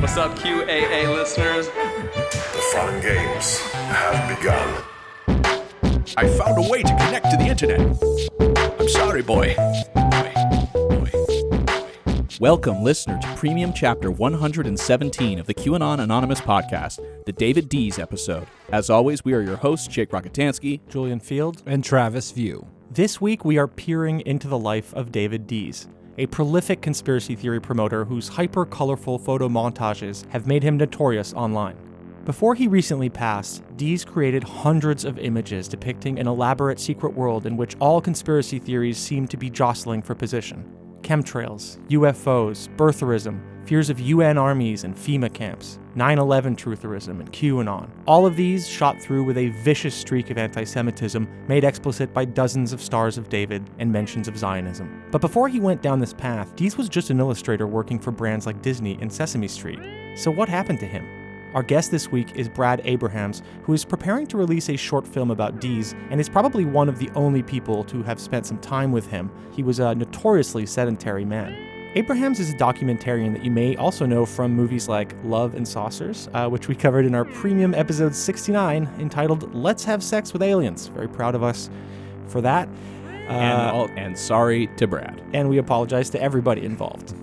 What's up, QAA listeners? The fun games have begun. I found a way to connect to the internet. I'm sorry, boy. Welcome, listener, to Premium Chapter 117 of the QAnon Anonymous podcast, the David Dees episode. As always, we are your hosts, Jake Rockatansky, Julian Field. and Travis View. This week we are peering into the life of David Dees, a prolific conspiracy theory promoter whose hyper colorful photo montages have made him notorious online. Before he recently passed, Dees created hundreds of images depicting an elaborate secret world in which all conspiracy theories seem to be jostling for position. Chemtrails, UFOs, birtherism, fears of UN armies and FEMA camps, 9 11 trutherism, and QAnon. All of these shot through with a vicious streak of anti Semitism made explicit by dozens of Stars of David and mentions of Zionism. But before he went down this path, Dees was just an illustrator working for brands like Disney and Sesame Street. So what happened to him? Our guest this week is Brad Abrahams, who is preparing to release a short film about Dees and is probably one of the only people to have spent some time with him. He was a notoriously sedentary man. Abrahams is a documentarian that you may also know from movies like Love and Saucers, uh, which we covered in our premium episode 69 entitled Let's Have Sex with Aliens. Very proud of us for that. and, Uh, all, and sorry to Brad. and we apologize to everybody involved.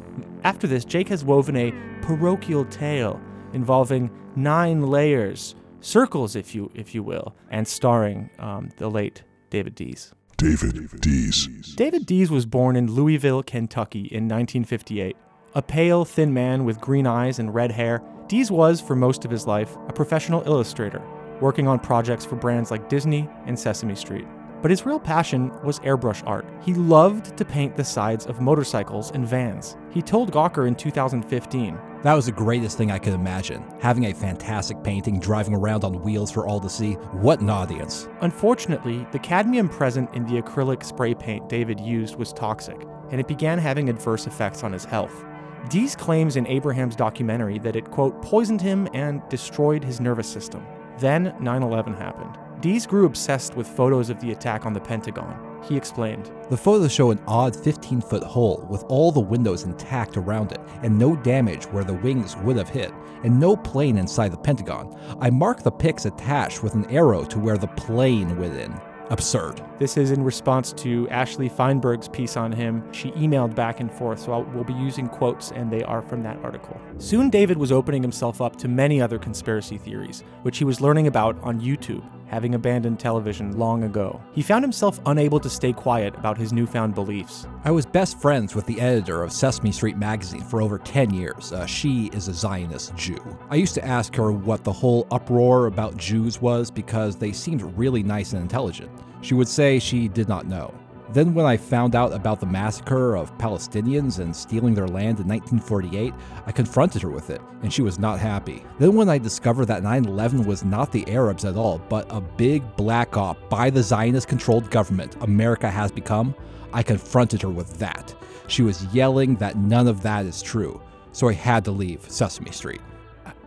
After this, Jake has woven a parochial tale involving nine layers, circles, if you if you will, and starring um, the late David Dees. David Dees. David Dees was born in Louisville, Kentucky in 1958. A pale, thin man with green eyes and red hair, Dees was, for most of his life, a professional illustrator, working on projects for brands like Disney and Sesame Street. But his real passion was airbrush art. He loved to paint the sides of motorcycles and vans. He told Gawker in 2015 That was the greatest thing I could imagine. Having a fantastic painting driving around on wheels for all to see. What an audience. Unfortunately, the cadmium present in the acrylic spray paint David used was toxic, and it began having adverse effects on his health. Dees claims in Abraham's documentary that it, quote, poisoned him and destroyed his nervous system. Then 9 11 happened. Dees grew obsessed with photos of the attack on the Pentagon. He explained, The photos show an odd 15 foot hole with all the windows intact around it, and no damage where the wings would have hit, and no plane inside the Pentagon. I mark the pics attached with an arrow to where the plane went in. Absurd. This is in response to Ashley Feinberg's piece on him. She emailed back and forth, so I'll, we'll be using quotes, and they are from that article. Soon, David was opening himself up to many other conspiracy theories, which he was learning about on YouTube, having abandoned television long ago. He found himself unable to stay quiet about his newfound beliefs. I was best friends with the editor of Sesame Street magazine for over 10 years. Uh, she is a Zionist Jew. I used to ask her what the whole uproar about Jews was because they seemed really nice and intelligent. She would say she did not know. Then, when I found out about the massacre of Palestinians and stealing their land in 1948, I confronted her with it, and she was not happy. Then, when I discovered that 9 11 was not the Arabs at all, but a big black op by the Zionist controlled government America has become, I confronted her with that. She was yelling that none of that is true, so I had to leave Sesame Street.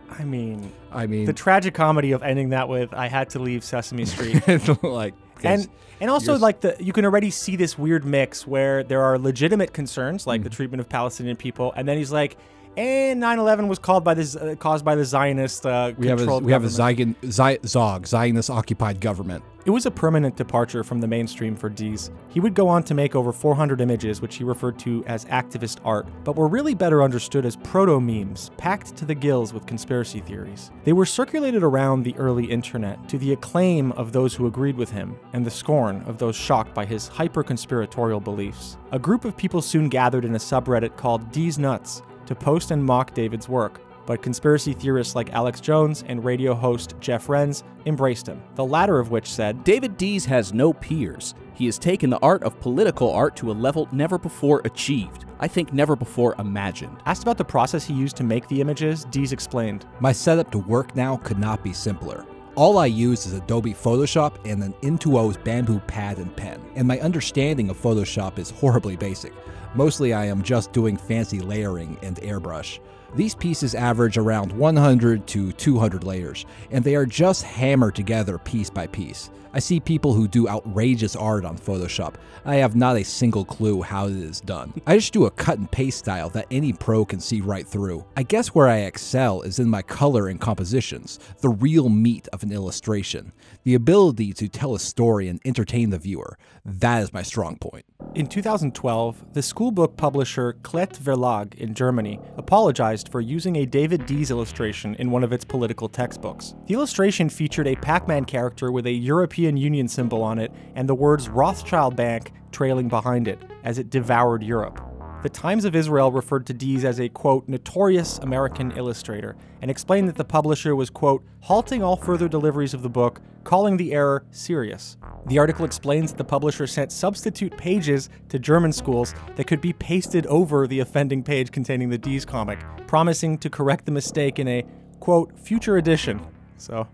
I mean, I mean, the tragic comedy of ending that with "I had to leave Sesame Street." like, and and also like the you can already see this weird mix where there are legitimate concerns like the Mm-hmm. treatment of Palestinian people, and then he's like, and 9/11 was called by this uh, caused by the Zionist uh, we have a controlled we have a government." Zion, Zog Zionist occupied government. It was a permanent departure from the mainstream for Dees. He would go on to make over 400 images, which he referred to as activist art, but were really better understood as proto memes, packed to the gills with conspiracy theories. They were circulated around the early internet to the acclaim of those who agreed with him and the scorn of those shocked by his hyper conspiratorial beliefs. A group of people soon gathered in a subreddit called Dees Nuts to post and mock David's work, but conspiracy theorists like Alex Jones and radio host Jeff Rense embraced him, the latter of which said, David Dees has no peers. He has taken the art of political art to a level never before achieved. I think never before imagined. Asked about the process he used to make the images, Dees explained, My setup to work now could not be simpler. All I use is Adobe Photoshop and an Intuos bamboo pad and pen, and my understanding of Photoshop is horribly basic. Mostly I am just doing fancy layering and airbrush. These pieces average around 100 to 200 layers, and they are just hammered together piece by piece. I see people who do outrageous art on Photoshop. I have not a single clue how it is done. I just do a cut and paste style that any pro can see right through. I guess where I excel is in my color and compositions, the real meat of an illustration. The ability to tell a story and entertain the viewer. That is my strong point. In 2012, the schoolbook publisher Klett Verlag in Germany apologized for using a David Dees illustration in one of its political textbooks. The illustration featured a Pac Man character with a European Union symbol on it and the words Rothschild Bank trailing behind it as it devoured Europe. The Times of Israel referred to Dees as a, quote, notorious American illustrator and explained that the publisher was, quote, halting all further deliveries of the book, calling the error serious. The article explains that the publisher sent substitute pages to German schools that could be pasted over the offending page containing the Dees comic, promising to correct the mistake in a, quote, future edition. So.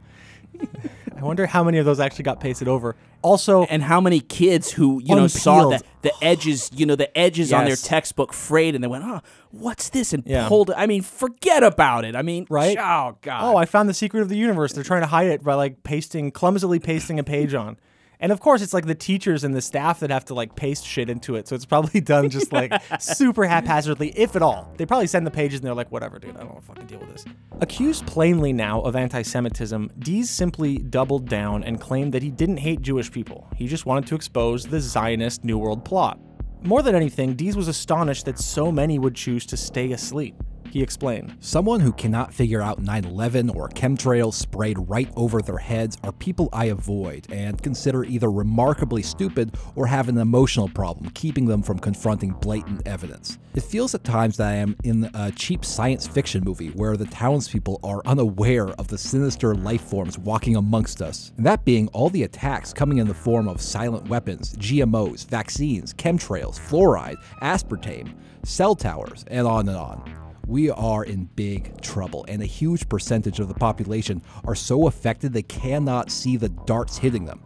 I wonder how many of those actually got pasted over. Also, and how many kids who you know saw the, the edges, you know, the edges on their textbook frayed, and they went, "Oh, what's this?" and Yeah. pulled it. I mean, forget about it. I mean, Right? Oh God. oh, I found the secret of the universe. They're trying to hide it by like pasting, clumsily pasting a page on. And of course, it's like the teachers and the staff that have to like paste shit into it. So it's probably done just like super haphazardly, if at all. They probably send the pages and they're like, whatever, dude, I don't want to fucking deal with this. Accused plainly now of anti Semitism, Dees simply doubled down and claimed that he didn't hate Jewish people. He just wanted to expose the Zionist New World plot. More than anything, Dees was astonished that so many would choose to stay asleep. He explained. Someone who cannot figure out 9 11 or chemtrails sprayed right over their heads are people I avoid and consider either remarkably stupid or have an emotional problem keeping them from confronting blatant evidence. It feels at times that I am in a cheap science fiction movie where the townspeople are unaware of the sinister life forms walking amongst us. And that being all the attacks coming in the form of silent weapons, GMOs, vaccines, chemtrails, fluoride, aspartame, cell towers, and on and on we are in big trouble, and a huge percentage of the population are so affected they cannot see the darts hitting them.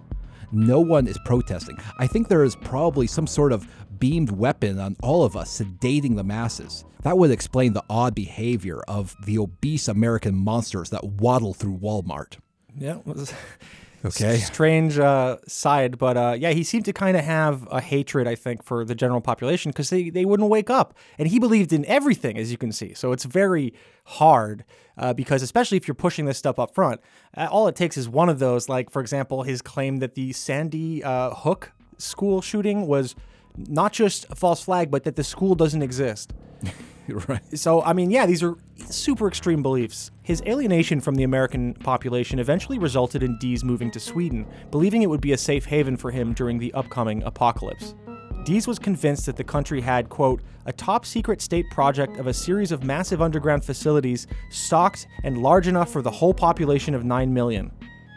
No one is protesting. I think there is probably some sort of beamed weapon on all of us, sedating the masses. That would explain the odd behavior of the obese American monsters that waddle through Walmart. Yeah, Okay. strange uh, side, but uh, yeah, he seemed to kind of have a hatred, I think, for the general population because they, they wouldn't wake up, and he believed in everything, as you can see. So it's very hard uh, because, especially if you're pushing this stuff up front, uh, all it takes is one of those. Like, for example, his claim that the Sandy uh, Hook school shooting was not just a false flag, but that the school doesn't exist. right. So, I mean, yeah, these are super extreme beliefs. His alienation from the American population eventually resulted in Dees moving to Sweden, believing it would be a safe haven for him during the upcoming apocalypse. Dees was convinced that the country had, quote, a top secret state project of a series of massive underground facilities stocked and large enough for the whole population of 9 million.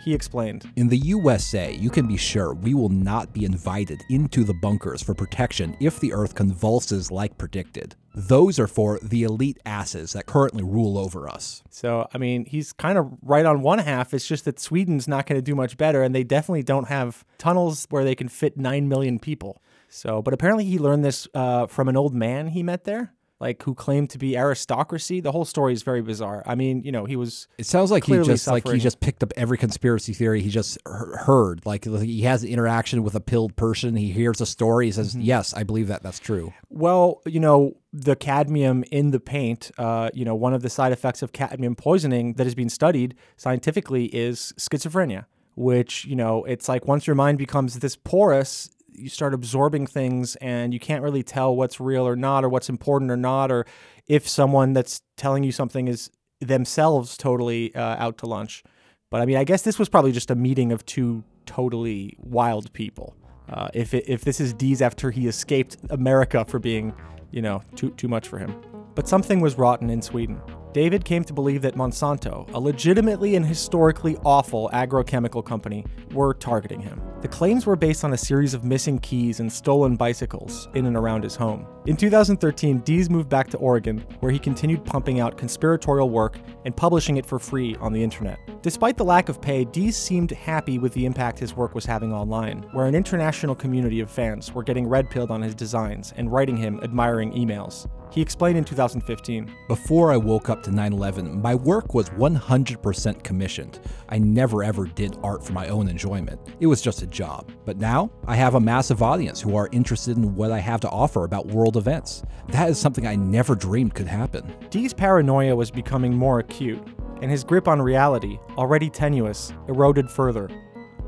He explained. In the USA, you can be sure we will not be invited into the bunkers for protection if the Earth convulses like predicted. Those are for the elite asses that currently rule over us. So, I mean, he's kind of right on one half. It's just that Sweden's not going to do much better, and they definitely don't have tunnels where they can fit 9 million people. So, but apparently he learned this uh, from an old man he met there, like who claimed to be aristocracy. The whole story is very bizarre. I mean, you know, he was. It sounds like he just like he just picked up every conspiracy theory he just heard. Like he has an interaction with a pilled person. He hears a story. He says, "Yes, I believe that. That's true." Well, you know, the cadmium in the paint, uh, you know, one of the side effects of cadmium poisoning that is being studied scientifically is schizophrenia, which, you know, it's like once your mind becomes this porous, you start absorbing things and you can't really tell what's real or not, or what's important or not, or if someone that's telling you something is themselves totally uh, out to lunch. But I mean, I guess this was probably just a meeting of two totally wild people. Uh, if it, if this is Dees after he escaped America for being, you know, too too much for him. But something was rotten in Sweden. David came to believe that Monsanto, a legitimately and historically awful agrochemical company, were targeting him. The claims were based on a series of missing keys and stolen bicycles in and around his home. In 2013, Dees moved back to Oregon, where he continued pumping out conspiratorial work and publishing it for free on the internet. Despite the lack of pay, Dees seemed happy with the impact his work was having online, where an international community of fans were getting red pilled on his designs and writing him admiring emails. He explained in 2015 Before I woke up to 9 11, my work was 100% commissioned. I never ever did art for my own enjoyment. It was just a job. But now, I have a massive audience who are interested in what I have to offer about world events. That is something I never dreamed could happen. Dee's paranoia was becoming more acute, and his grip on reality, already tenuous, eroded further.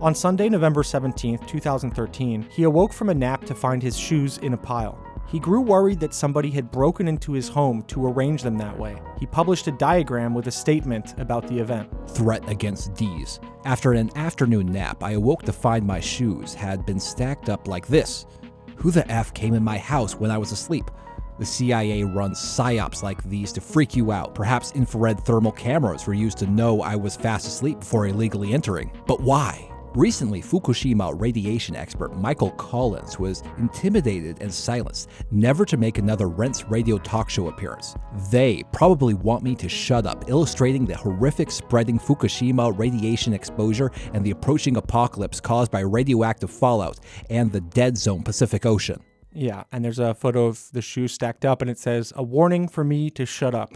On Sunday, November 17, 2013, he awoke from a nap to find his shoes in a pile. He grew worried that somebody had broken into his home to arrange them that way. He published a diagram with a statement about the event. Threat against Dees. After an afternoon nap, I awoke to find my shoes had been stacked up like this. Who the F came in my house when I was asleep? The CIA runs psyops like these to freak you out. Perhaps infrared thermal cameras were used to know I was fast asleep before illegally entering. But why? Recently, Fukushima radiation expert Michael Collins was intimidated and silenced, never to make another Rense radio talk show appearance. They probably want me to shut up, illustrating the horrific spreading Fukushima radiation exposure and the approaching apocalypse caused by radioactive fallout and the dead zone Pacific Ocean. Yeah, and there's a photo of the shoes stacked up, and it says, A warning for me to shut up.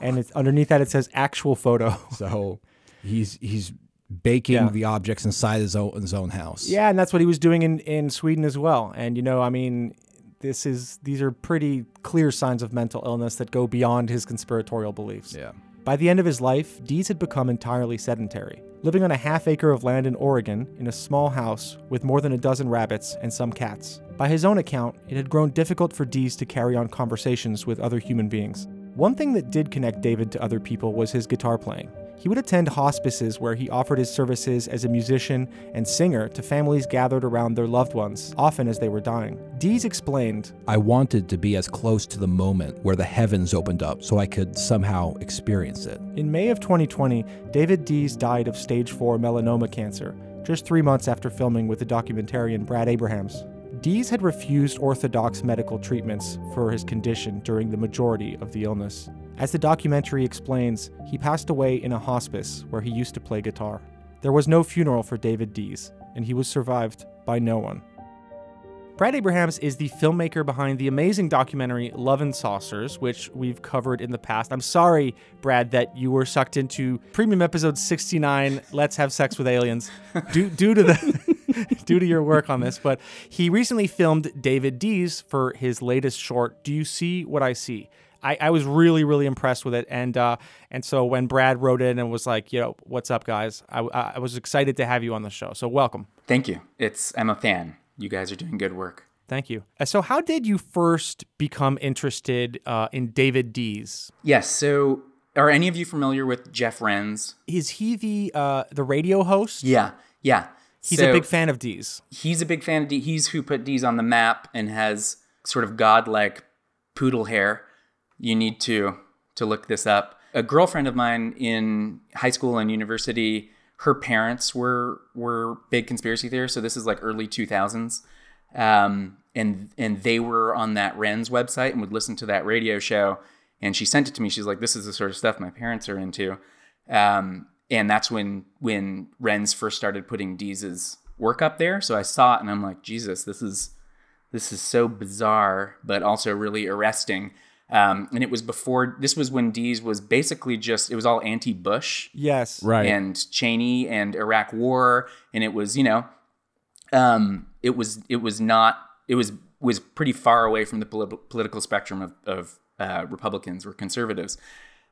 and it's underneath that, it says, Actual photo. So he's he's baking Yeah. the objects inside his own, his own house. Yeah, and that's what he was doing in, in Sweden as well. And you know, I mean, this is these are pretty clear signs of mental illness that go beyond his conspiratorial beliefs. Yeah. By the end of his life, Dees had become entirely sedentary, living on a half acre of land in Oregon in a small house with more than a dozen rabbits and some cats. By his own account, it had grown difficult for Dees to carry on conversations with other human beings. One thing that did connect David to other people was his guitar playing. He would attend hospices where he offered his services as a musician and singer to families gathered around their loved ones, often as they were dying. Dees explained, I wanted to be as close to the moment where the heavens opened up so I could somehow experience it. In May of 2020, David Dees died of stage 4 melanoma cancer, just three months after filming with the documentarian Brad Abrahams. Dees had refused orthodox medical treatments for his condition during the majority of the illness. As the documentary explains, he passed away in a hospice where he used to play guitar. There was no funeral for David Dees, and he was survived by no one. Brad Abrahams is the filmmaker behind the amazing documentary Love and Saucers, which we've covered in the past. I'm sorry, Brad, that you were sucked into premium episode 69, Let's Have Sex with Aliens, due, due to the due to your work on this. But he recently filmed David Dees for his latest short, Do You See What I See? I, I was really, really impressed with it, and uh, and so when Brad wrote in and was like, "Yo, what's up, guys?" I, I was excited to have you on the show. So welcome. Thank you. It's I'm a fan. You guys are doing good work. Thank you. Uh, So, how did you first become interested uh, in David Dees? Yes. So, are any of you familiar with Jeff Rense? Is he the uh, the radio host? Yeah. Yeah. He's So, a big fan of Dees. He's a big fan of D. He's who put Dees on the map and has sort of godlike poodle hair. You need to to look this up. A girlfriend of mine in high school and university, her parents were were big conspiracy theorists. So this is like early two thousands, um, and and they were on that Rense website and would listen to that radio show. And she sent it to me. She's like, "This is the sort of stuff my parents are into," um, and that's when when Rense first started putting Dees's work up there. So I saw it and I'm like, Jesus, this is this is so bizarre, but also really arresting. Um, and it was before this was when Dees was basically just it was all anti-Bush Yes. Right. and Cheney and Iraq War, and it was you know, um, it was it was not it was was pretty far away from the polit- political spectrum of, of uh, Republicans or conservatives.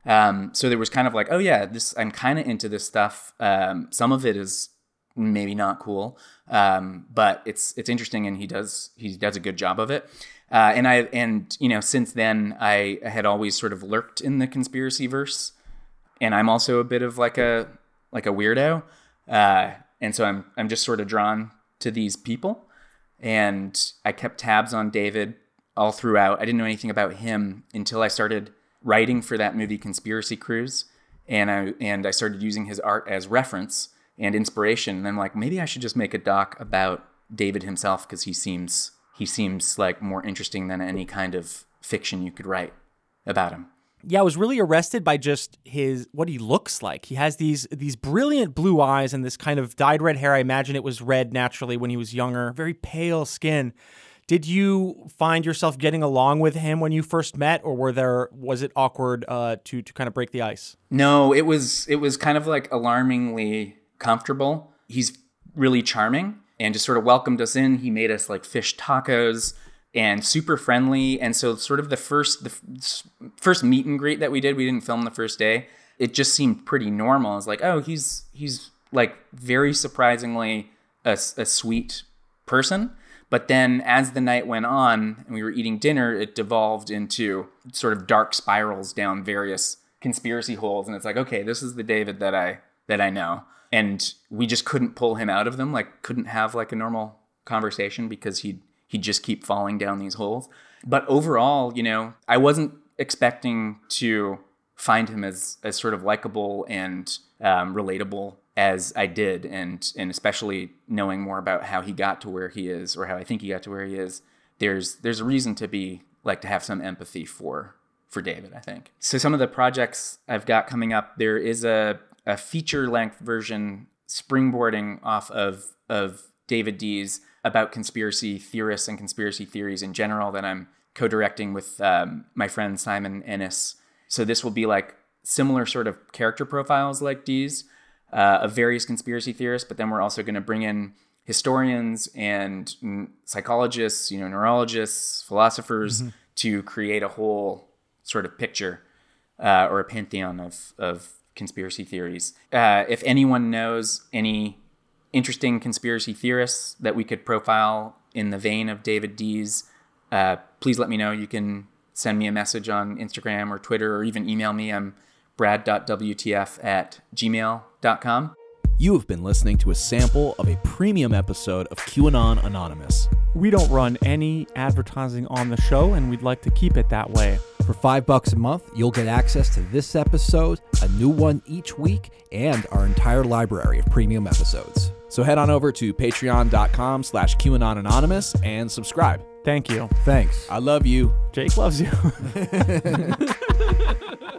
Um, so there was kind of like, oh yeah, this I'm kind of into this stuff. Um, some of it is maybe not cool, um, but it's it's interesting, and he does he does a good job of it. Uh, and I and you know since then I had always sort of lurked in the conspiracy verse and I'm also a bit of like a like a weirdo, uh, and so I'm I'm just sort of drawn to these people, and I kept tabs on David all throughout. I didn't know anything about him until I started writing for that movie Conspiracy Cruise, and I and I started using his art as reference and inspiration. And I'm like, maybe I should just make a doc about David himself because he seems he seems like more interesting than any kind of fiction you could write about him. Yeah, I was really arrested by just his what he looks like. He has these these brilliant blue eyes and this kind of dyed red hair. I imagine it was red naturally when he was younger. Very pale skin. Did you find yourself getting along with him when you first met, or were there was it awkward uh, to to kind of break the ice? No, it was it was kind of like alarmingly comfortable. He's really charming and just sort of welcomed us in. He made us like fish tacos and super friendly. And so, sort of the first the f- first meet and greet that we did, we didn't film the first day. It just seemed pretty normal. It's like, oh, he's he's like very surprisingly a, a sweet person. But then, as the night went on and we were eating dinner, it devolved into sort of dark spirals down various conspiracy holes. And it's like, okay, this is the David that I that I know and we just couldn't pull him out of them like couldn't have like a normal conversation because he'd he'd just keep falling down these holes. But overall you know i wasn't expecting to find him as as sort of likable and um, relatable as i did and and especially knowing more about how he got to where he is or how i think he got to where he is there's there's a reason to be like to have some empathy for for david i think. So some of the projects i've got coming up there is a a feature length version springboarding off of of David Dees about conspiracy theorists and conspiracy theories in general that I'm co-directing with um, my friend Simon Ennis. So this will be like similar sort of character profiles like Dees uh, of various conspiracy theorists, but then we're also going to bring in historians and psychologists, you know, neurologists, philosophers mm-hmm. to create a whole sort of picture uh, or a pantheon of of conspiracy theories. Uh, if anyone knows any interesting conspiracy theorists that we could profile in the vein of David Dees, uh, please let me know. You can send me a message on Instagram or Twitter or even email me. I'm brad.wtf at gmail.com. You have been listening to a sample of a premium episode of QAnon Anonymous. We don't run any advertising on the show, and we'd like to keep it that way. For five bucks a month, you'll get access to this episode, a new one each week, and our entire library of premium episodes. So head on over to patreon.com slash QAnon Anonymous and subscribe. Thank you. Thanks. I love you. Jake loves you.